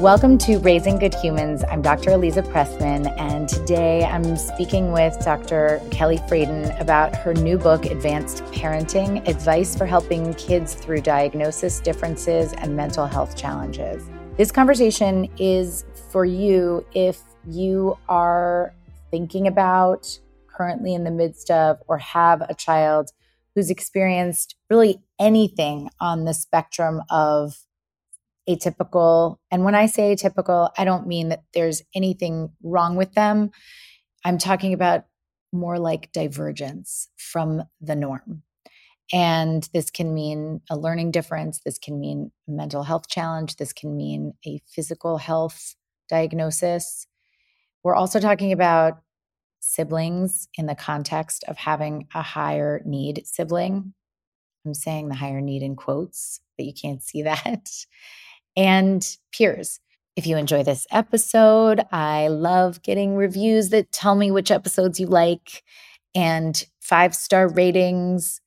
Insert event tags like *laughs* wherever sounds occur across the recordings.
Welcome to Raising Good Humans. I'm Dr. Eliza Pressman, and today I'm speaking with Dr. Kelly Fradin about her new book, Advanced Parenting Advice for Helping Kids Through Diagnosis Differences and Mental Health Challenges. This conversation is for you if you are thinking about, currently in the midst of, or have a child who's experienced really anything on the spectrum of atypical. And when I say atypical, I don't mean that there's anything wrong with them. I'm talking about more like divergence from the norm. And this can mean a learning difference. This can mean a mental health challenge. This can mean a physical health diagnosis. We're also talking about siblings in the context of having a higher need sibling. I'm saying the higher need in quotes, but you can't see *laughs* that and peers. If you enjoy this episode, I love getting reviews that tell me which episodes you like and five star ratings.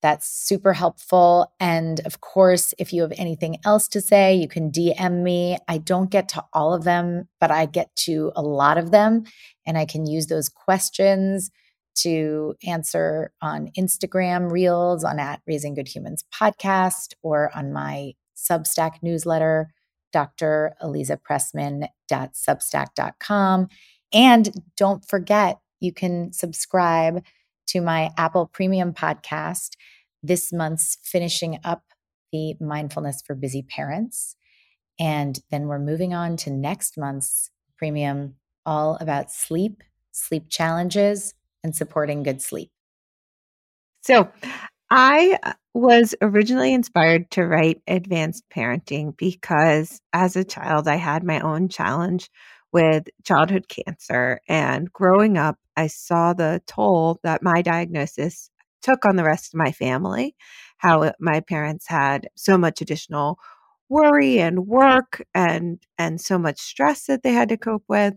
That's super helpful. And of course, if you have anything else to say, you can DM me. I don't get to all of them, but I get to a lot of them. And I can use those questions to answer on Instagram Reels, on at Raising Good Humans podcast, or on my Substack newsletter, dralizapressman.substack.com. And don't forget, you can subscribe to my Apple Premium podcast. This month's finishing up the Mindfulness for Busy Parents. And then we're moving on to next month's premium, all about sleep, sleep challenges, and supporting good sleep. So I uh, was originally inspired to write advanced parenting because as a child, I had my own challenge with childhood cancer. And growing up, I saw the toll that my diagnosis took on the rest of my family, how my parents had so much additional worry and work and and so much stress that they had to cope with.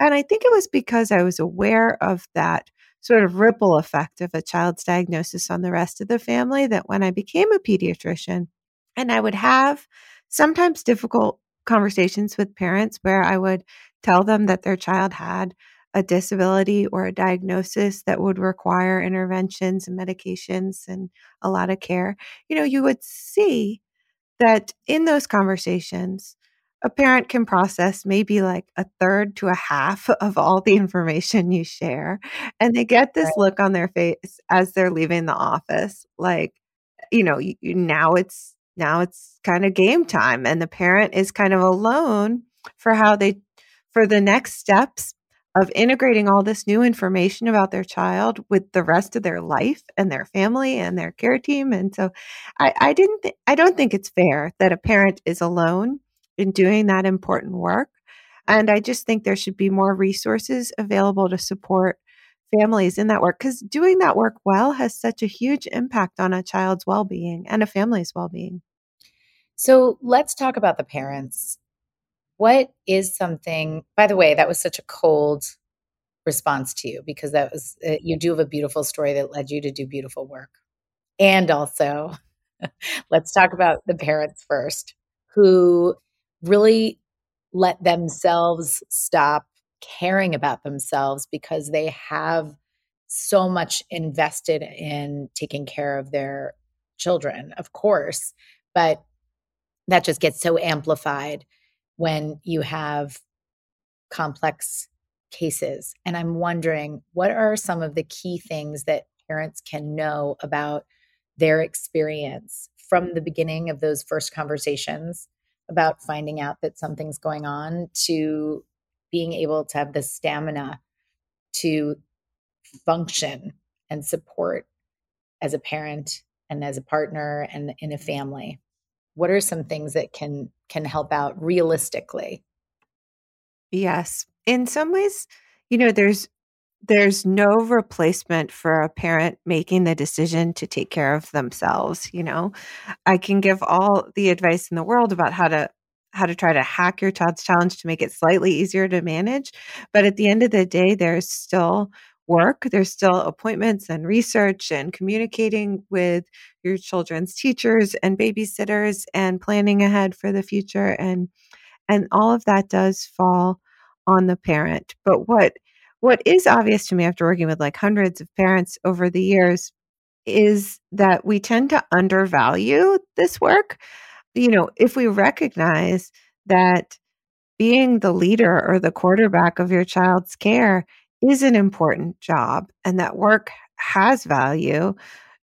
And I think it was because I was aware of that sort of ripple effect of a child's diagnosis on the rest of the family that when I became a pediatrician and I would have sometimes difficult conversations with parents where I would tell them that their child had a disability or a diagnosis that would require interventions and medications and a lot of care, you know, you would see that in those conversations, a parent can process maybe like a third to a half of all the information you share. And they get this look on their face as they're leaving the office like, you know, you, now it's now it's kind of game time and the parent is kind of alone for how they for the next steps of integrating all this new information about their child with the rest of their life and their family and their care team and so i, I didn't th- i don't think it's fair that a parent is alone in doing that important work. And I just think there should be more resources available to support families in that work because doing that work well has such a huge impact on a child's well being and a family's well being. So let's talk about the parents. What is something, by the way, that was such a cold response to you because that was, uh, you do have a beautiful story that led you to do beautiful work. And also, *laughs* let's talk about the parents first who really let themselves stop caring about themselves because they have so much invested in taking care of their children, of course, but that just gets so amplified when you have complex cases. And I'm wondering what are some of the key things that parents can know about their experience from the beginning of those first conversations about finding out that something's going on to being able to have the stamina to function and support as a parent and as a partner and in a family. What are some things that can can help out realistically? Yes. In some ways you know there's there's no replacement for a parent making the decision to take care of themselves you know? I can give all the advice in the world about how to how to try to hack your child's challenge to make it slightly easier to manage but at the end of the day there's still work there's still appointments and research and communicating with your children's teachers and babysitters and planning ahead for the future and and all of that does fall on the parent. But what what is obvious to me after working with like hundreds of parents over the years is that we tend to undervalue this work. You know, if we recognize that being the leader or the quarterback of your child's care is an important job and that work has value,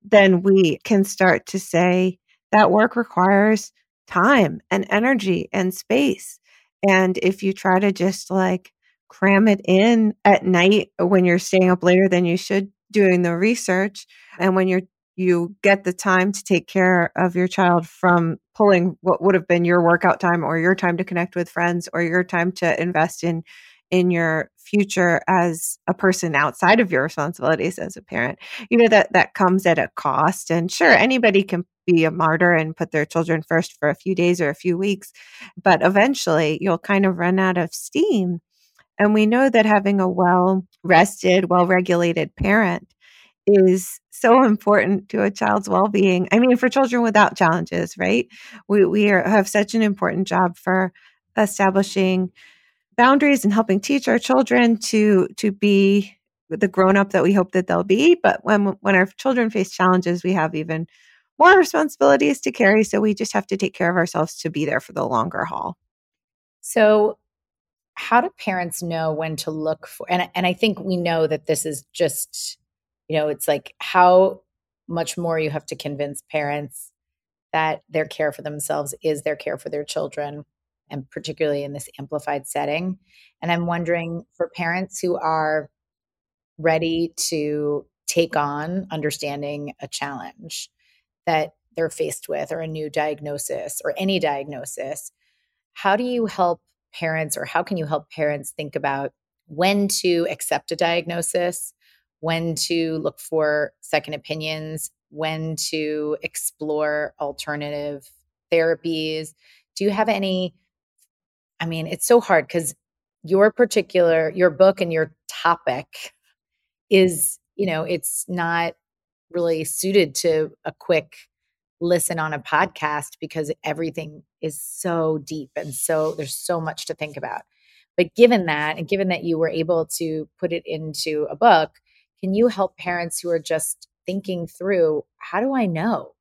then we can start to say that work requires time and energy and space. And if you try to just like cram it in at night when you're staying up later than you should doing the research and when you're you get the time to take care of your child from pulling what would have been your workout time or your time to connect with friends or your time to invest in in your future as a person outside of your responsibilities as a parent you know that that comes at a cost. And sure anybody can be a martyr and put their children first for a few days or a few weeks but eventually you'll kind of run out of steam and we know that having a well rested, well regulated parent is so important to a child's well being. I mean, for children without challenges, right? We, we are, have such an important job for establishing boundaries and helping teach our children to to be the grown up that we hope that they'll be. But when when our children face challenges, we have even more responsibilities to carry. So we just have to take care of ourselves to be there for the longer haul. So how do parents know when to look for and and I think we know that this is just you know it's like how much more you have to convince parents that their care for themselves is their care for their children and particularly in this amplified setting. And I'm wondering for parents who are ready to take on understanding a challenge that they're faced with or a new diagnosis or any diagnosis how do you help parents or how can you help parents think about when to accept a diagnosis, when to look for second opinions, when to explore alternative therapies? Do you have any? I mean, it's so hard because your particular, your book and your topic is, you know, it's not really suited to a quick listen on a podcast because everything is so deep and so there's so much to think about. But given that, and given that you were able to put it into a book, can you help parents who are just thinking through how do I know?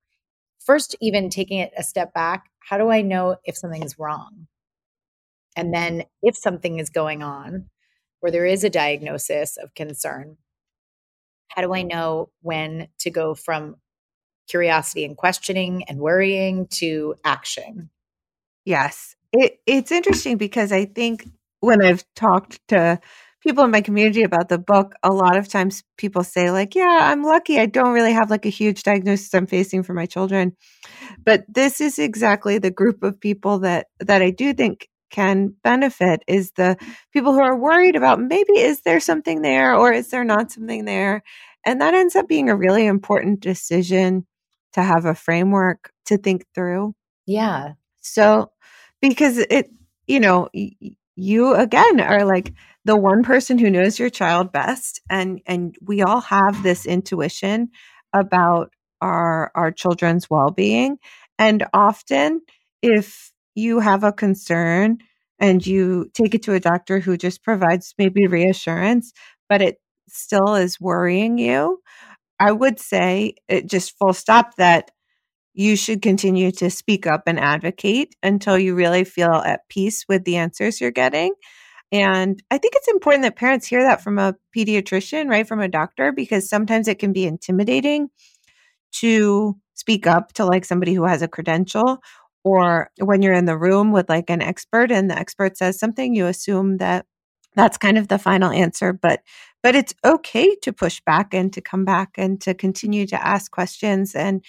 First, even taking it a step back, how do I know if something is wrong? And then, if something is going on where there is a diagnosis of concern, how do I know when to go from curiosity and questioning and worrying to action. Yes. It, it's interesting because I think when I've talked to people in my community about the book, a lot of times people say, like, yeah, I'm lucky. I don't really have like a huge diagnosis I'm facing for my children. But this is exactly the group of people that that I do think can benefit is the people who are worried about maybe is there something there or is there not something there and that ends up being a really important decision to have a framework to think through. Yeah. So, because it, you know, you again are like the one person who knows your child best and and we all have this intuition about our our children's well-being and often if you have a concern and you take it to a doctor who just provides maybe reassurance but it still is worrying you I would say, it just full stop, that you should continue to speak up and advocate until you really feel at peace with the answers you're getting. And I think it's important that parents hear that from a pediatrician, right? From a doctor, because sometimes it can be intimidating to speak up to like somebody who has a credential or when you're in the room with like an expert and the expert says something you assume that that's kind of the final answer but but it's okay to push back and to come back and to continue to ask questions and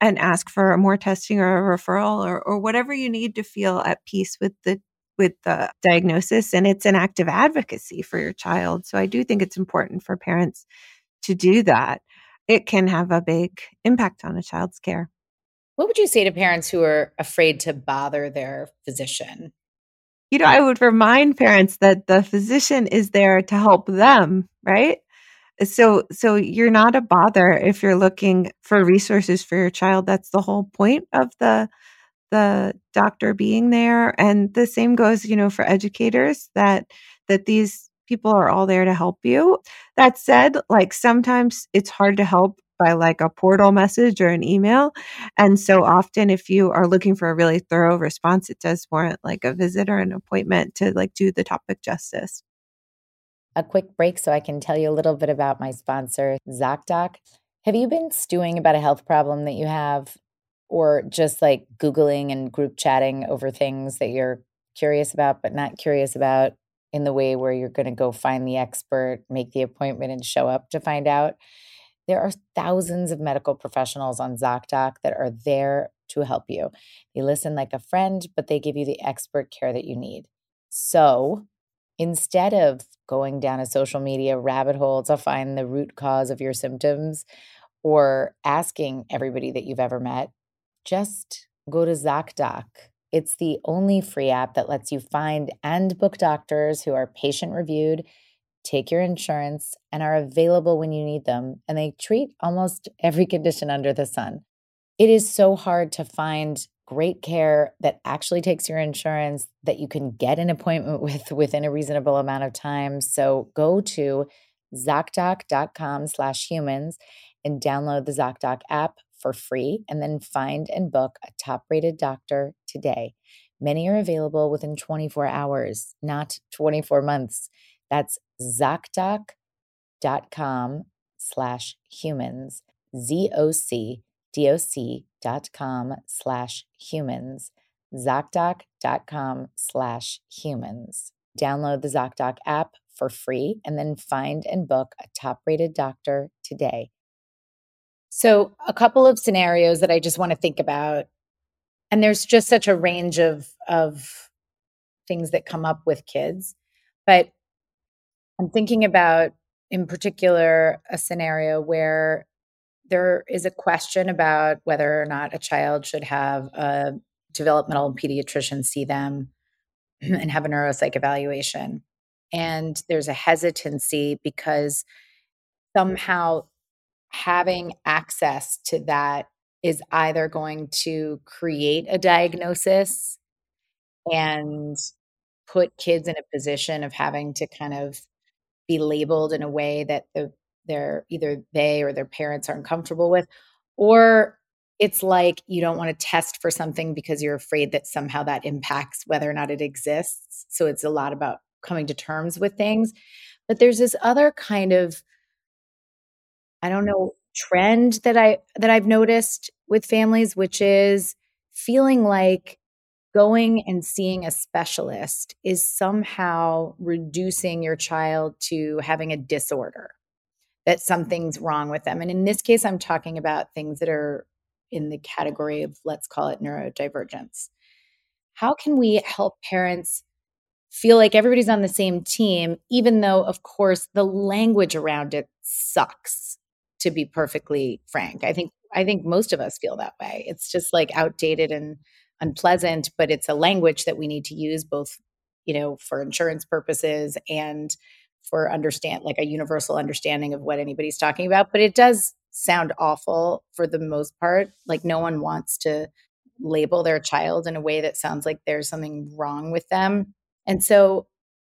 and ask for more testing or a referral or, or whatever you need to feel at peace with the with the diagnosis and it's an active advocacy for your child. So i do think it's important for parents to do that. It can have a big impact on a child's care. What would you say to parents who are afraid to bother their physician you know i would remind parents that the physician is there to help them right? So so you're not a bother if you're looking for resources for your child. That's the whole point of the the doctor being there. And the same goes you know for educators that that these people are all there to help you. That said like sometimes it's hard to help by like a portal message or an email and so often if you are looking for a really thorough response it does warrant like a visit or an appointment to like do the topic justice a quick break so I can tell you a little bit about my sponsor, ZocDoc. Have you been stewing about a health problem that you have, or just like Googling and group chatting over things that you're curious about, but not curious about in the way where you're going to go find the expert, make the appointment, and show up to find out? There are thousands of medical professionals on ZocDoc that are there to help you. They listen like a friend, but they give you the expert care that you need. So, instead of going down a social media rabbit hole to find the root cause of your symptoms or asking everybody that you've ever met, just go to ZocDoc. It's the only free app that lets you find and book doctors who are patient reviewed, take your insurance, and are available when you need them. And they treat almost every condition under the sun. It is so hard to find great care that actually takes your insurance that you can get an appointment *laughs* with within a reasonable amount of time. So go to ZocDoc.com slash humans and download the ZocDoc app for free and then find and book a top rated doctor today. Many are available within 24 hours, not 24 months. That's ZocDoc.com slash humans, Z O C doc.com slash humans, ZocDoc.com slash humans. Download the ZocDoc app for free and then find and book a top rated doctor today. So, a couple of scenarios that I just want to think about. And there's just such a range of, of things that come up with kids. But I'm thinking about, in particular, a scenario where there is a question about whether or not a child should have a developmental pediatrician see them *clears throat* and have a neuropsych evaluation. And there's a hesitancy because somehow having access to that is either going to create a diagnosis and put kids in a position of having to kind of be labeled in a way that the they're either they or their parents aren't comfortable with or it's like you don't want to test for something because you're afraid that somehow that impacts whether or not it exists. So it's a lot about coming to terms with things. But there's this other kind of i don't know trend that i that i've noticed with families which is feeling like going and seeing a specialist is somehow reducing your child to having a disorder that something's wrong with them. And in this case, I'm talking about things that are in the category of, let's call it neurodivergence. How can we help parents feel like everybody's on the same team, even though, of course, the language around it sucks, to be perfectly frank? I think I think most of us feel that way. It's just like outdated and unpleasant, but it's a language that we need to use both, you know, for insurance purposes and for understand like a universal understanding of what anybody's talking about but it does sound awful for the most part. Like no one wants to label their child in a way that sounds like there's something wrong with them. And so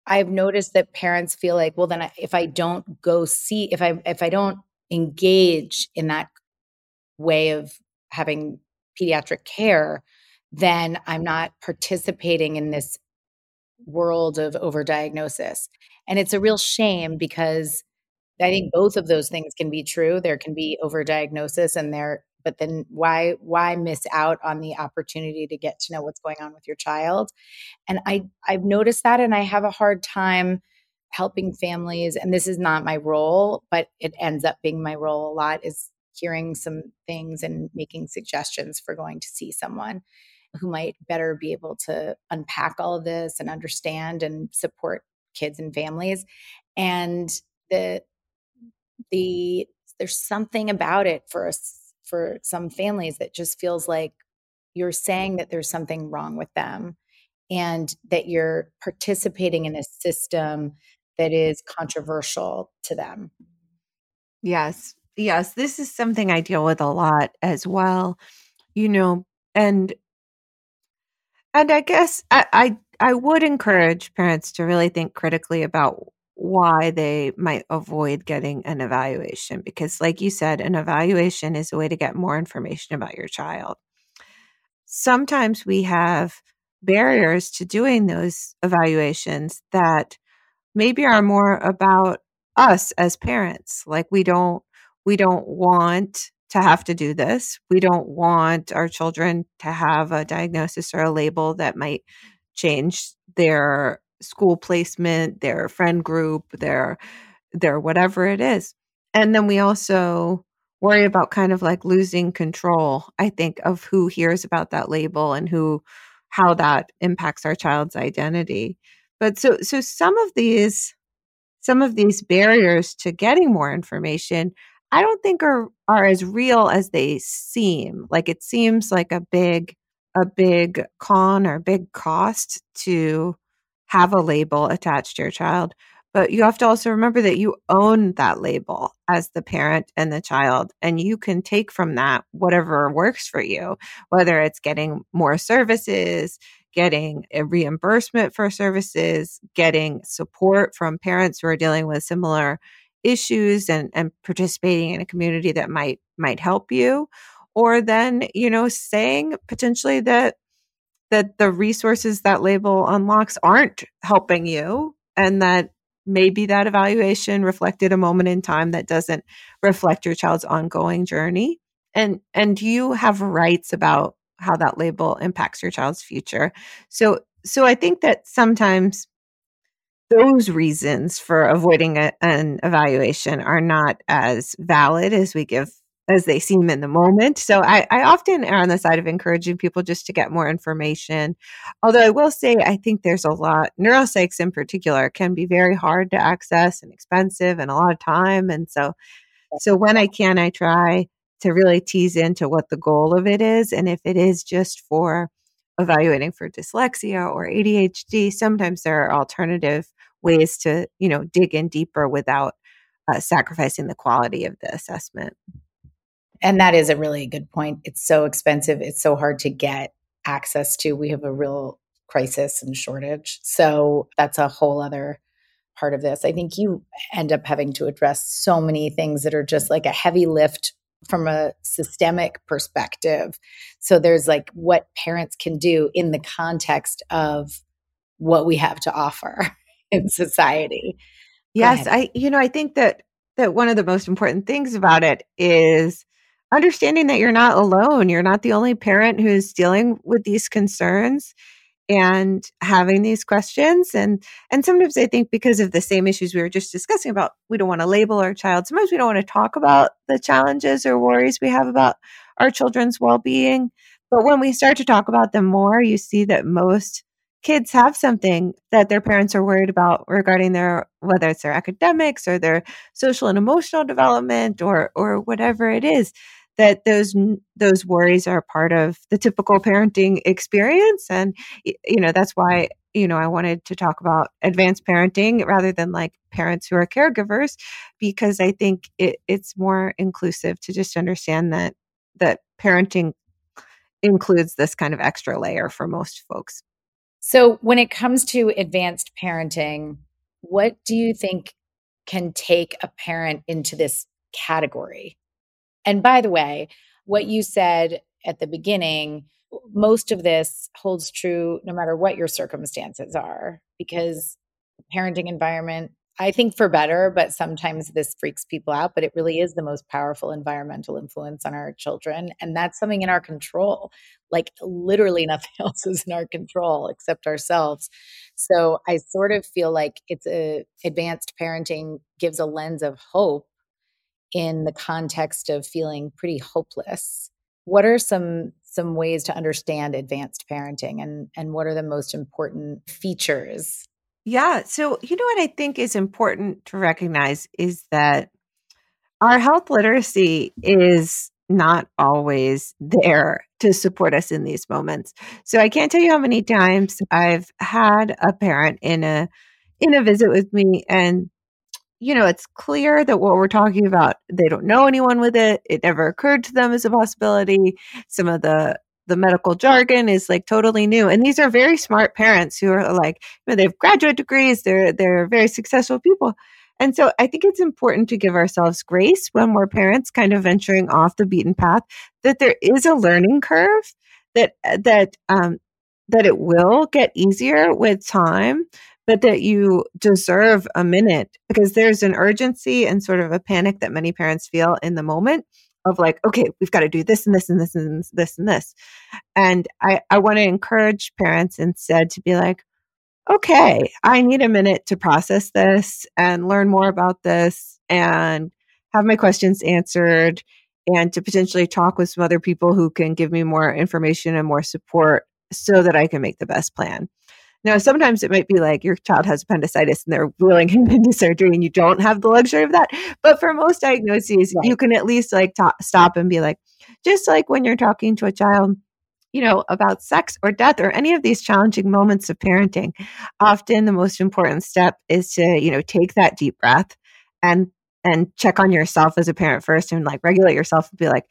i've noticed that parents feel like well then if i don't go see if i if i don't engage in that way of having pediatric care then i'm not participating in this world of overdiagnosis. And it's a real shame because I think both of those things can be true. There can be overdiagnosis and there but then why why miss out on the opportunity to get to know what's going on with your child? And I I've noticed that and I have a hard time helping families and this is not my role, but it ends up being my role a lot is hearing some things and making suggestions for going to see someone who might better be able to unpack all of this and understand and support kids and families and the the there's something about it for us for some families that just feels like you're saying that there's something wrong with them and that you're participating in a system that is controversial to them. Yes. Yes, this is something I deal with a lot as well. You know, and and I guess I I, I would encourage parents to really think critically about why they might avoid getting an evaluation because like you said an evaluation is a way to get more information about your child. Sometimes we have barriers to doing those evaluations that maybe are more about us as parents. Like we don't we don't want to have to do this we don't want our children to have a diagnosis or a label that might change their school placement, their friend group, their their whatever it is. And then we also worry about kind of like losing control, I think, of who hears about that label and who how that impacts our child's identity. But so so some of these some of these barriers to getting more information I don't think are are as real as they seem. Like it seems like a big a big con or big cost to have a label attached to your child. But you have to also remember that you own that label as the parent and the child, and you can take from that whatever works for you, whether it's getting more services, getting a reimbursement for services, getting support from parents who are dealing with similar issues and, and participating in a community that might might help you or then you know saying potentially that that the resources that label unlocks aren't helping you and that maybe that evaluation reflected a moment in time that doesn't reflect your child's ongoing journey. And and you have rights about how that label impacts your child's future. So so i think that sometimes those reasons for avoiding a, an evaluation are not as valid as we give as they seem in the moment. So I, I often are on the side of encouraging people just to get more information. Although I will say, I think there's a lot, neuropsychs in particular can be very hard to access and expensive and a lot of time. And so, so when I can, I try to really tease into what the goal of it is. And if it is just for evaluating for dyslexia or ADHD, sometimes there are alternative ways to, you know, dig in deeper without uh, sacrificing the quality of the assessment. And that is a really good point. It's so expensive. It's so hard to get access to. We have a real crisis and shortage. So that's a whole other part of this. I think you end up having to address so many things that are just like a heavy lift from a systemic perspective. So there's like what parents can do in the context of what we have to offer *laughs* in society. Yes, I you know, I think that that one of the most important things about it is understanding that you're not alone. You're not the only parent who's dealing with these concerns and having these questions and and sometimes i think because of the same issues we were just discussing about we don't want to label our child sometimes we don't want to talk about the challenges or worries we have about our children's well-being but when we start to talk about them more you see that most kids have something that their parents are worried about regarding their whether it's their academics or their social and emotional development or or whatever it is that those those worries are part of the typical parenting experience and you know that's why you know I wanted to talk about advanced parenting rather than like parents who are caregivers because I think it, it's more inclusive to just understand that that parenting includes this kind of extra layer for most folks. So when it comes to advanced parenting, what do you think can take a parent into this category? And by the way, what you said at the beginning, most of this holds true no matter what your circumstances are, because parenting environment I think for better, but sometimes this freaks people out. But it really is the most powerful environmental influence on our children. And that's something in our control. Like literally *laughs* nothing else is in our control except ourselves. So I sort of feel like it's a advanced parenting gives a lens of hope in the context of feeling pretty hopeless. What are some some ways to understand advanced parenting and and what are the most important features yeah. So, you know what I think is important to recognize is that our health literacy is not always there to support us in these moments. So I can't tell you how many times I've had a parent in a in a visit with me and you know, it's clear that what we're talking about, they don't know anyone with it. It never occurred to them as a possibility. Some of the the medical jargon is like totally new. And these are very smart parents who are like, you know, they have graduate degrees, they're they're very successful people. And so I think it's important to give ourselves grace when we're parents kind of venturing off the beaten path, that there is a learning curve that that um that it will get easier with time, but that you deserve a minute because there's an urgency and sort of a panic that many parents feel in the moment of like, okay, we've got to do this and this and this and this and this. And I, I want to encourage parents instead to be like, okay, I need a minute to process this and learn more about this and have my questions answered and to potentially talk with some other people who can give me more information and more support so that I can make the best plan. Now, sometimes it might be like your child has appendicitis and they're wheeling him *laughs* into surgery and you don't have the luxury of that. But for most diagnoses, right. you can at least like t- stop and be like, just like when you're talking to a child, you know, about sex or death or any of these challenging moments of parenting, often the most important step is to, you know, take that deep breath and and check on yourself as a parent first and like regulate yourself and be like,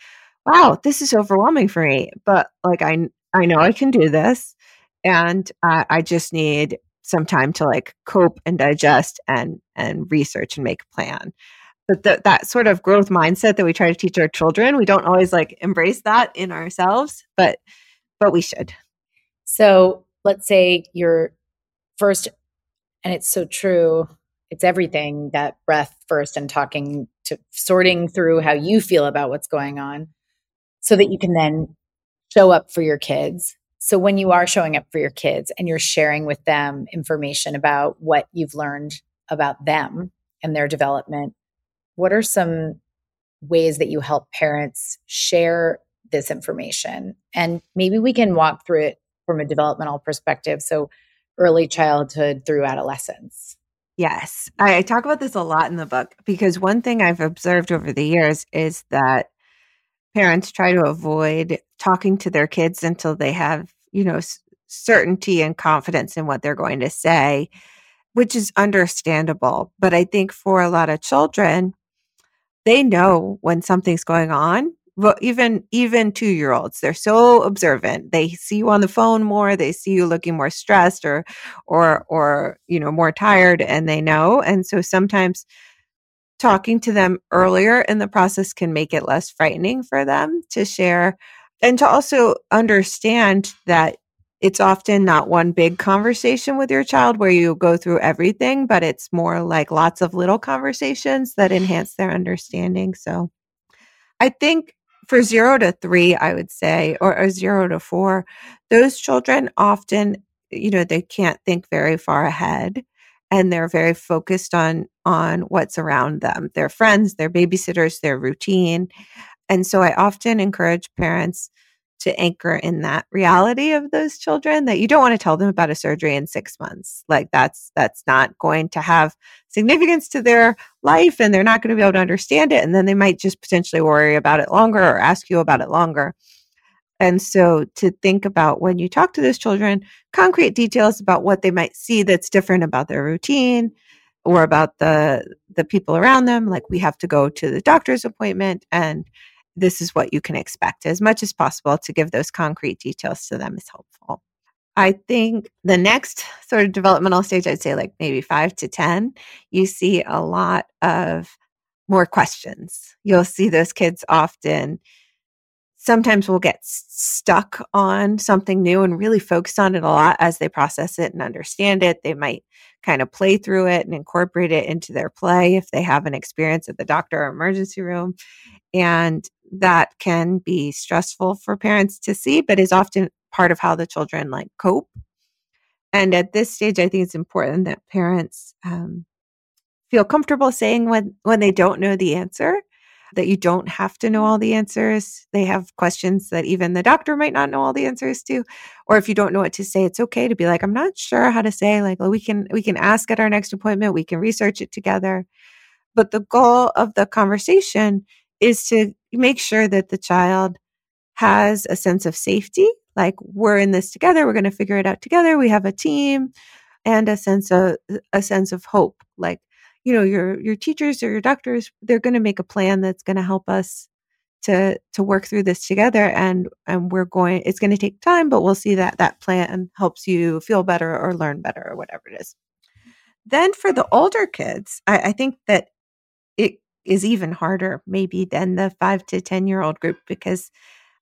wow, this is overwhelming for me. But like I I know I can do this and uh, I just need some time to like cope and digest and and research and make a plan. But the, that sort of growth mindset that we try to teach our children, we don't always like embrace that in ourselves, but but we should. So let's say you're first, and it's so true. It's everything that breath first and talking to sorting through how you feel about what's going on so that you can then show up for your kids so when you are showing up for your kids and you're sharing with them information about what you've learned about them and their development, what are some ways that you help parents share this information? And maybe we can walk through it from a developmental perspective. So early childhood through adolescence. Yes. I, talk about this a lot in the book because one thing I've observed over the years is that parents try to avoid talking to their kids until they have, you know, s- certainty and confidence in what they're going to say, which is understandable. But I think for a lot of children, they know when something's going on. Well, even even two year olds, they're so observant. They see you on the phone more. They see you looking more stressed or or or you know more tired, and they know. And so sometimes talking to them earlier in the process can make it less frightening for them to share and to also understand that it's often not one big conversation with your child where you go through everything, but it's more like lots of little conversations that enhance their understanding. So I think for zero to three, I would say, or, zero to four, those children often, you know, they can't think very far ahead and they're very focused on on what's around them their friends their babysitters their routine and so i often encourage parents to anchor in that reality of those children that you don't want to tell them about a surgery in 6 months. Like that's that's not going to have significance to their life and they're not going to be able to understand it and then they might just potentially worry about it longer or ask you about it longer. And so to think about when you talk to those children, concrete details about what they might see that's different about their routine or about the the people around them, like we have to go to the doctor's appointment and this is what you can expect as much as possible to give those concrete details to them is helpful. I think the next sort of developmental stage, I'd say like maybe five to 10, you see a lot of more questions. You'll see those kids often sometimes will get stuck on something new and really focus on it a lot as they process it and understand it. They might kind of play through it and incorporate it into their play if they have an experience at the doctor or emergency room. And that can be stressful for parents to see, but is often part of how the children like cope. And at this stage, I think it's important that parents um, feel comfortable saying when when they don't know the answer that you don't have to know all the answers. They have questions that even the doctor might not know all the answers to. Or if you don't know what to say, it's okay to be like, I'm not sure how to say, like, well, we can we can ask at our next appointment, we can research it together. But the goal of the conversation is to make sure that the child has a sense of safety, like we're in this together, we're going to figure it out together, we have a team, and a sense of a sense of hope, like you know your your teachers or your doctors they're going to make a plan that's going to help us to to work through this together and and we're going it's going to take time but we'll see that that plan helps you feel better or learn better or whatever it is. Then for the older kids i, I think that it is even harder maybe than the five to ten year old group because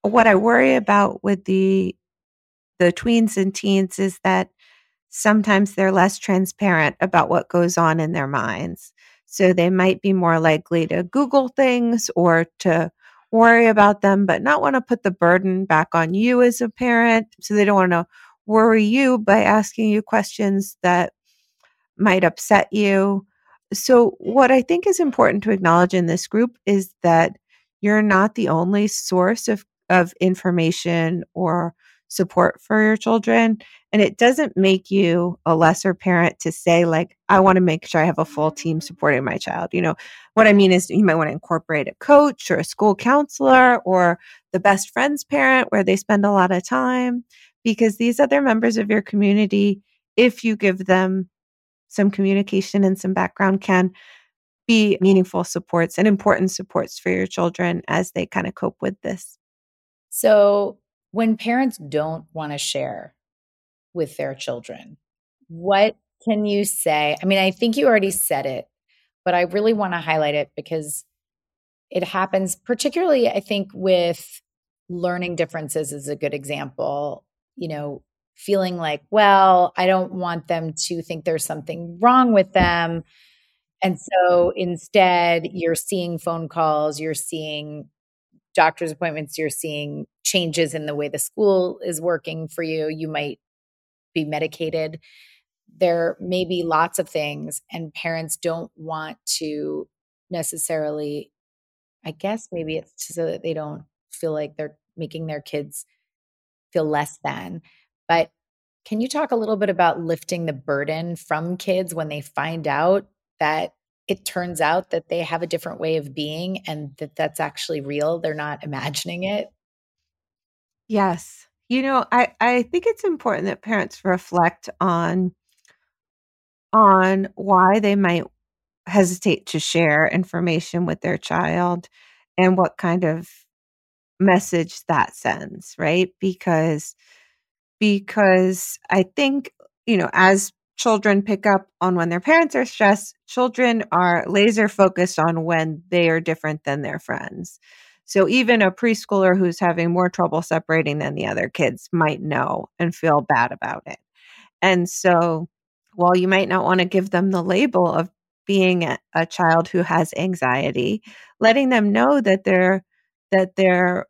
what i worry about with the the tweens and teens is that sometimes they're less transparent about what goes on in their minds. So they might be more likely to Google things or to worry about them, but not want to put the burden back on you as a parent. So they don't want to worry you by asking you questions that might upset you. So, what I think is important to acknowledge in this group is that you're not the only source of, of information or support for your children. And it doesn't make you a lesser parent to say, like, I want to make sure I have a full team supporting my child. You know, what I mean is you might want to incorporate a coach or a school counselor or the best friend's parent where they spend a lot of time because these other members of your community, if you give them some communication and some background, can be meaningful supports and important supports for your children as they kind of cope with this. So, when parents don't want to share with their children, what can you say? I mean, I think you already said it, but I really want to highlight it because it happens, particularly, I think, with learning differences, is a good example. You know, feeling like, well, I don't want them to think there's something wrong with them. And so instead, you're seeing phone calls, you're seeing doctor's appointments, you're seeing changes in the way the school is working for you. You might be medicated. There may be lots of things, and parents don't want to necessarily, I guess maybe it's so that they don't feel like they're making their kids feel less than. But can you talk a little bit about lifting the burden from kids when they find out that it turns out that they have a different way of being and that that's actually real. They're not imagining it. Yes. You know, I, I think it's important that parents reflect on on why they might hesitate to share information with their child and what kind of message that sends, right? Because because I think, you know, as children pick up on when their parents are stressed. Children are laser focused on when they are different than their friends. So even a preschooler who's having more trouble separating than the other kids might know and feel bad about it. And so while you might not want to give them the label of being a, child who has anxiety, letting them know that they're that they're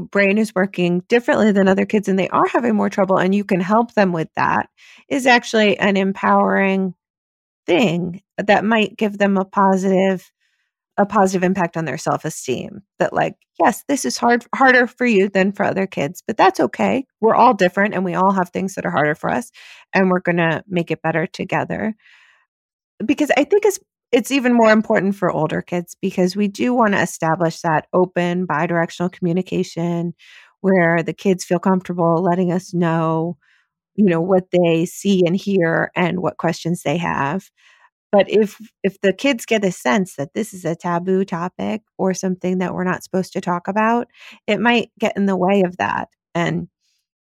brain is working differently than other kids and they are having more trouble and you can help them with that is actually an empowering thing that might give them a positive a positive impact on their self-esteem that like yes this is hard harder for you than for other kids but that's okay. We're all different and we all have things that are harder for us and we're going to make it better together. Because i think it's it's even more important for older kids because we do want to establish that open bidirectional communication where the kids feel comfortable letting us know you know what they see and hear and what questions they have. But if if the kids get a sense that this is a taboo topic or something that we're not supposed to talk about it might get in the way of that. And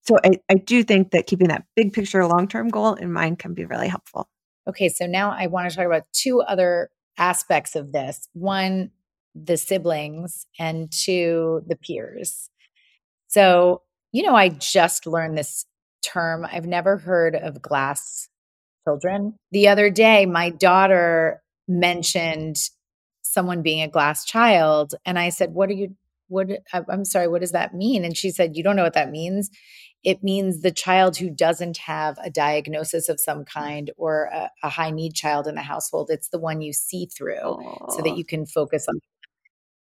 so i, I do think that keeping that big picture long-term goal in mind can be really helpful Okay, so now I want to talk about two other aspects of this. One, the siblings, and two, the peers. So, you know, I just learned this term. I've never heard of glass children. The other day, my daughter mentioned someone being a glass child. And I said, What are you, what, uh, I'm sorry, what does that mean? And she said, You don't know what that means. It means the child who doesn't have a diagnosis of some mm. kind or a, a high need child in the household. It's the one you see through Aww. so that you can focus on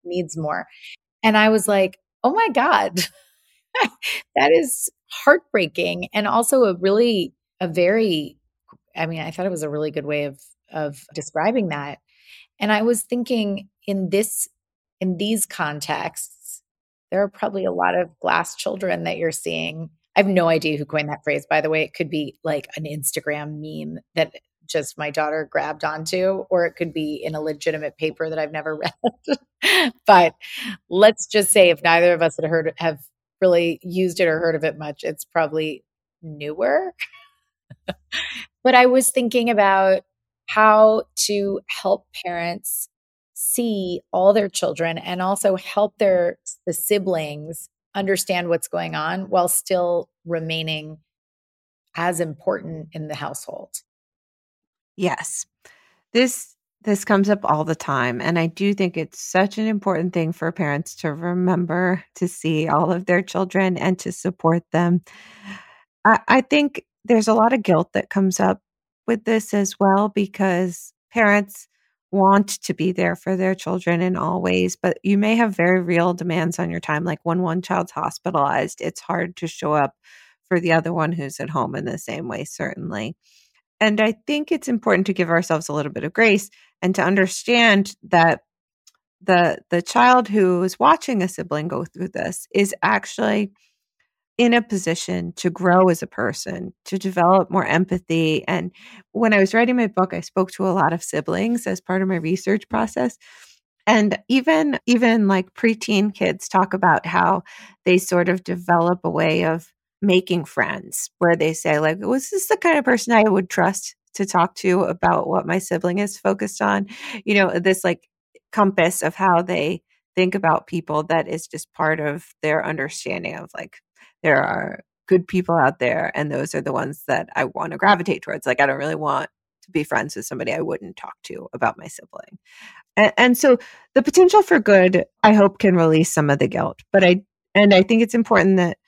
needs more. And I was like, Oh my God, *laughs* that is heartbreaking and also a really, a very I mean, I thought it was a really good way of of describing that. And I was thinking in this in these contexts, there are probably a lot of glass children that you're seeing. I have no idea who coined that phrase, by the way. It could be like an Instagram meme that just my daughter grabbed onto, or it could be in a legitimate paper that I've never *laughs* read. but let's just say if neither of us had heard have really used it or heard of it much, it's probably newer. but I was thinking about how to help parents see all their children and also help their the siblings understand what's going on while still remaining as important in the household. Yes. This this comes up all the time and I do think it's such an important thing for parents to remember to see all of their children and to support them. I, I think there's a lot of guilt that comes up with this as well because parents want to be there for their children in all ways, but you may have very real demands on your time. Like when one child's hospitalized, it's hard to show up for the other one who's at home in the same way, certainly. And I think it's important to give ourselves a little bit of grace and to understand that the the child who is watching a sibling go through this is actually in a position to grow as a person, to develop more empathy. And when I was writing my book, I spoke to a lot of siblings as part of my research process. And even even like preteen kids talk about how they sort of develop a way of making friends where they say like was this the kind of person I would trust to talk to about what my sibling is focused on? You know, this like compass of how they think about people that is just part of their understanding of like there are good people out there and those are the ones that I want to gravitate towards. Like I don't really want to be friends with somebody I wouldn't talk to about my sibling. And, and so the potential for good, I hope can release some of the guilt. But I and I think it's important that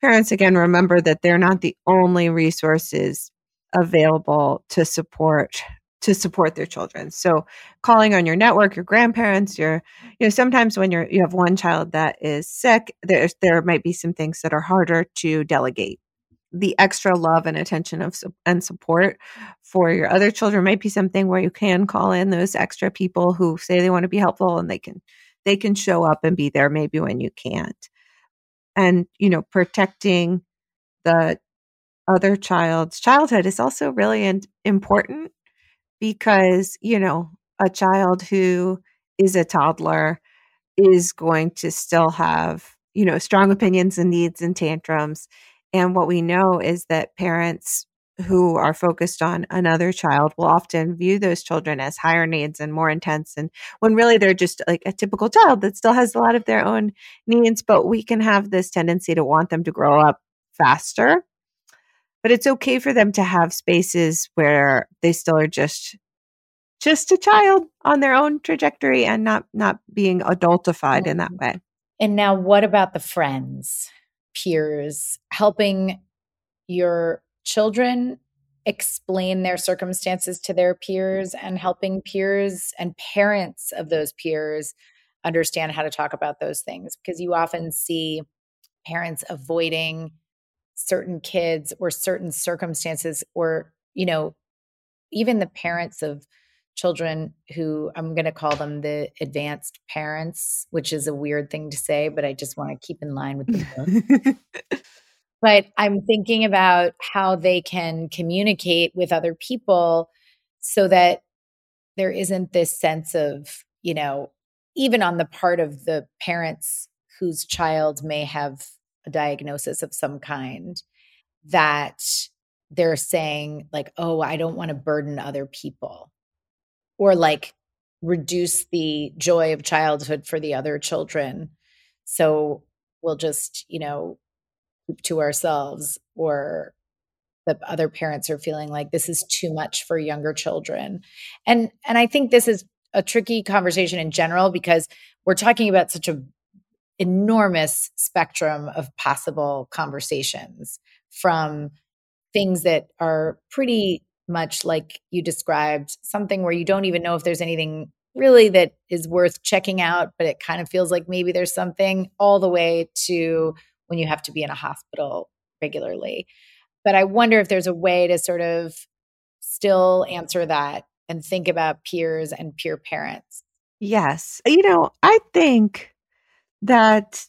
parents again remember that they're not the only resources available to support to support their children. So calling on your network, your grandparents, your you know sometimes when you're you have one child that is sick, there's there might be some things that are harder to delegate. The extra love and attention of and support for your other children might be something where you can call in those extra people who say they want to be helpful and they can they can show up and be there maybe when you can't. And you know, protecting the other child's childhood is also really important because, you know, a child who is a toddler is going to still have, you know, strong opinions and needs and tantrums. And what we know is that parents who are focused on another child will often view those children as higher needs and more intense and when really they're just like a typical child that still has a lot of their own needs but we can have this tendency to want them to grow up faster but it's okay for them to have spaces where they still are just just a child on their own trajectory and not not being adultified in that mm-hmm. way. And now what about the friends, peers, helping your children explain their circumstances to their peers and helping peers and parents of those peers understand how to talk about those things because you often see parents avoiding certain kids or certain circumstances or you know even the parents of children who I'm going to call them the advanced parents, which is a weird thing to say, but I just want to keep in line with the book. *laughs* but I'm thinking about how they can communicate with other people so that there isn't this sense of, you know, even on the part of the parents whose child may have a diagnosis of some kind that they're saying like oh i don't want to burden other people or like reduce the joy of childhood for the other children so we'll just, you know, to ourselves or the other parents are feeling like this is too much for younger children. And and I think this is a tricky conversation in general because we're talking about such a enormous spectrum of possible conversations from things that are pretty much like you described something where you don't even know if there's anything really that is worth checking out but it kind of feels like maybe there's something all the way to when you have to be in a hospital regularly. But i wonder if there's a way to sort of still answer that and think about peers and peer parents. Yes. You know i think that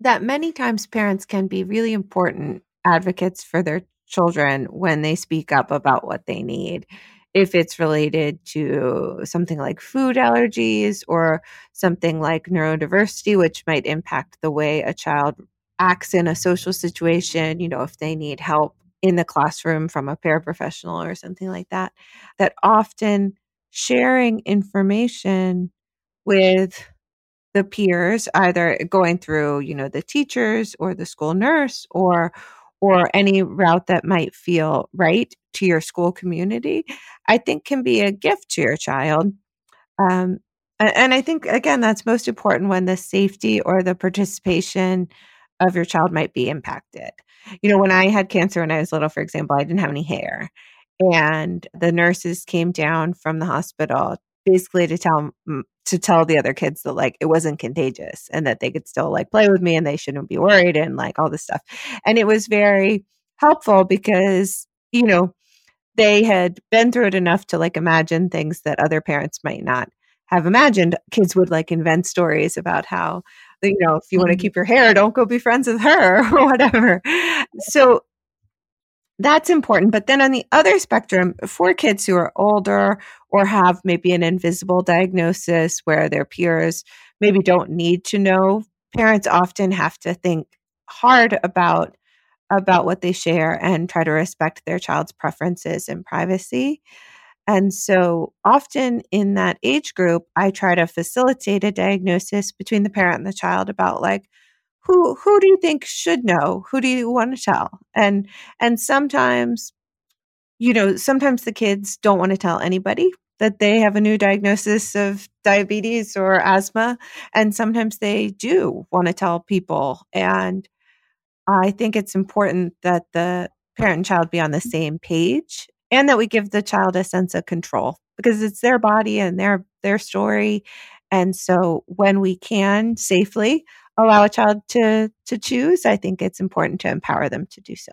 that many times parents can be really important advocates for their children when they speak up about what they need. If it's related to something like food allergies or something like neurodiversity which might impact the way a child acts in a social situation you know if they need help in the classroom from a paraprofessional or something like that that often sharing information with the peers either going through you know the teachers or the school nurse or or any route that might feel right to your school community i think can be a gift to your child. Um, and i think again that's most important when the safety or the participation of your child might be impacted. You know when i had cancer when i was little for example i didn't have any hair and the nurses came down from the hospital basically to tell to tell the other kids that like it wasn't contagious and that they could still like play with me and they shouldn't be worried and like all this stuff. And it was very helpful because, you know, they had been through it enough to like imagine things that other parents might not have imagined. Kids would like invent stories about how you know, if you want to mm-hmm. keep your hair, don't go be friends with her *laughs* or whatever. So that's important. But then on the other spectrum, for kids who are older or have maybe an invisible diagnosis where their peers maybe don't need to know, parents often have to think hard about about what they share and try to respect their child's preferences and privacy. And so often in that age group, I try to facilitate a diagnosis between the parent and the child about like, who who do you think should know? Who do you want to tell? And and sometimes you know sometimes the kids don't want to tell anybody that they have a new diagnosis of diabetes or asthma and sometimes they do want to tell people and i think it's important that the parent and child be on the same page and that we give the child a sense of control because it's their body and their their story and so when we can safely allow a child to to choose, I think it's important to empower them to do so.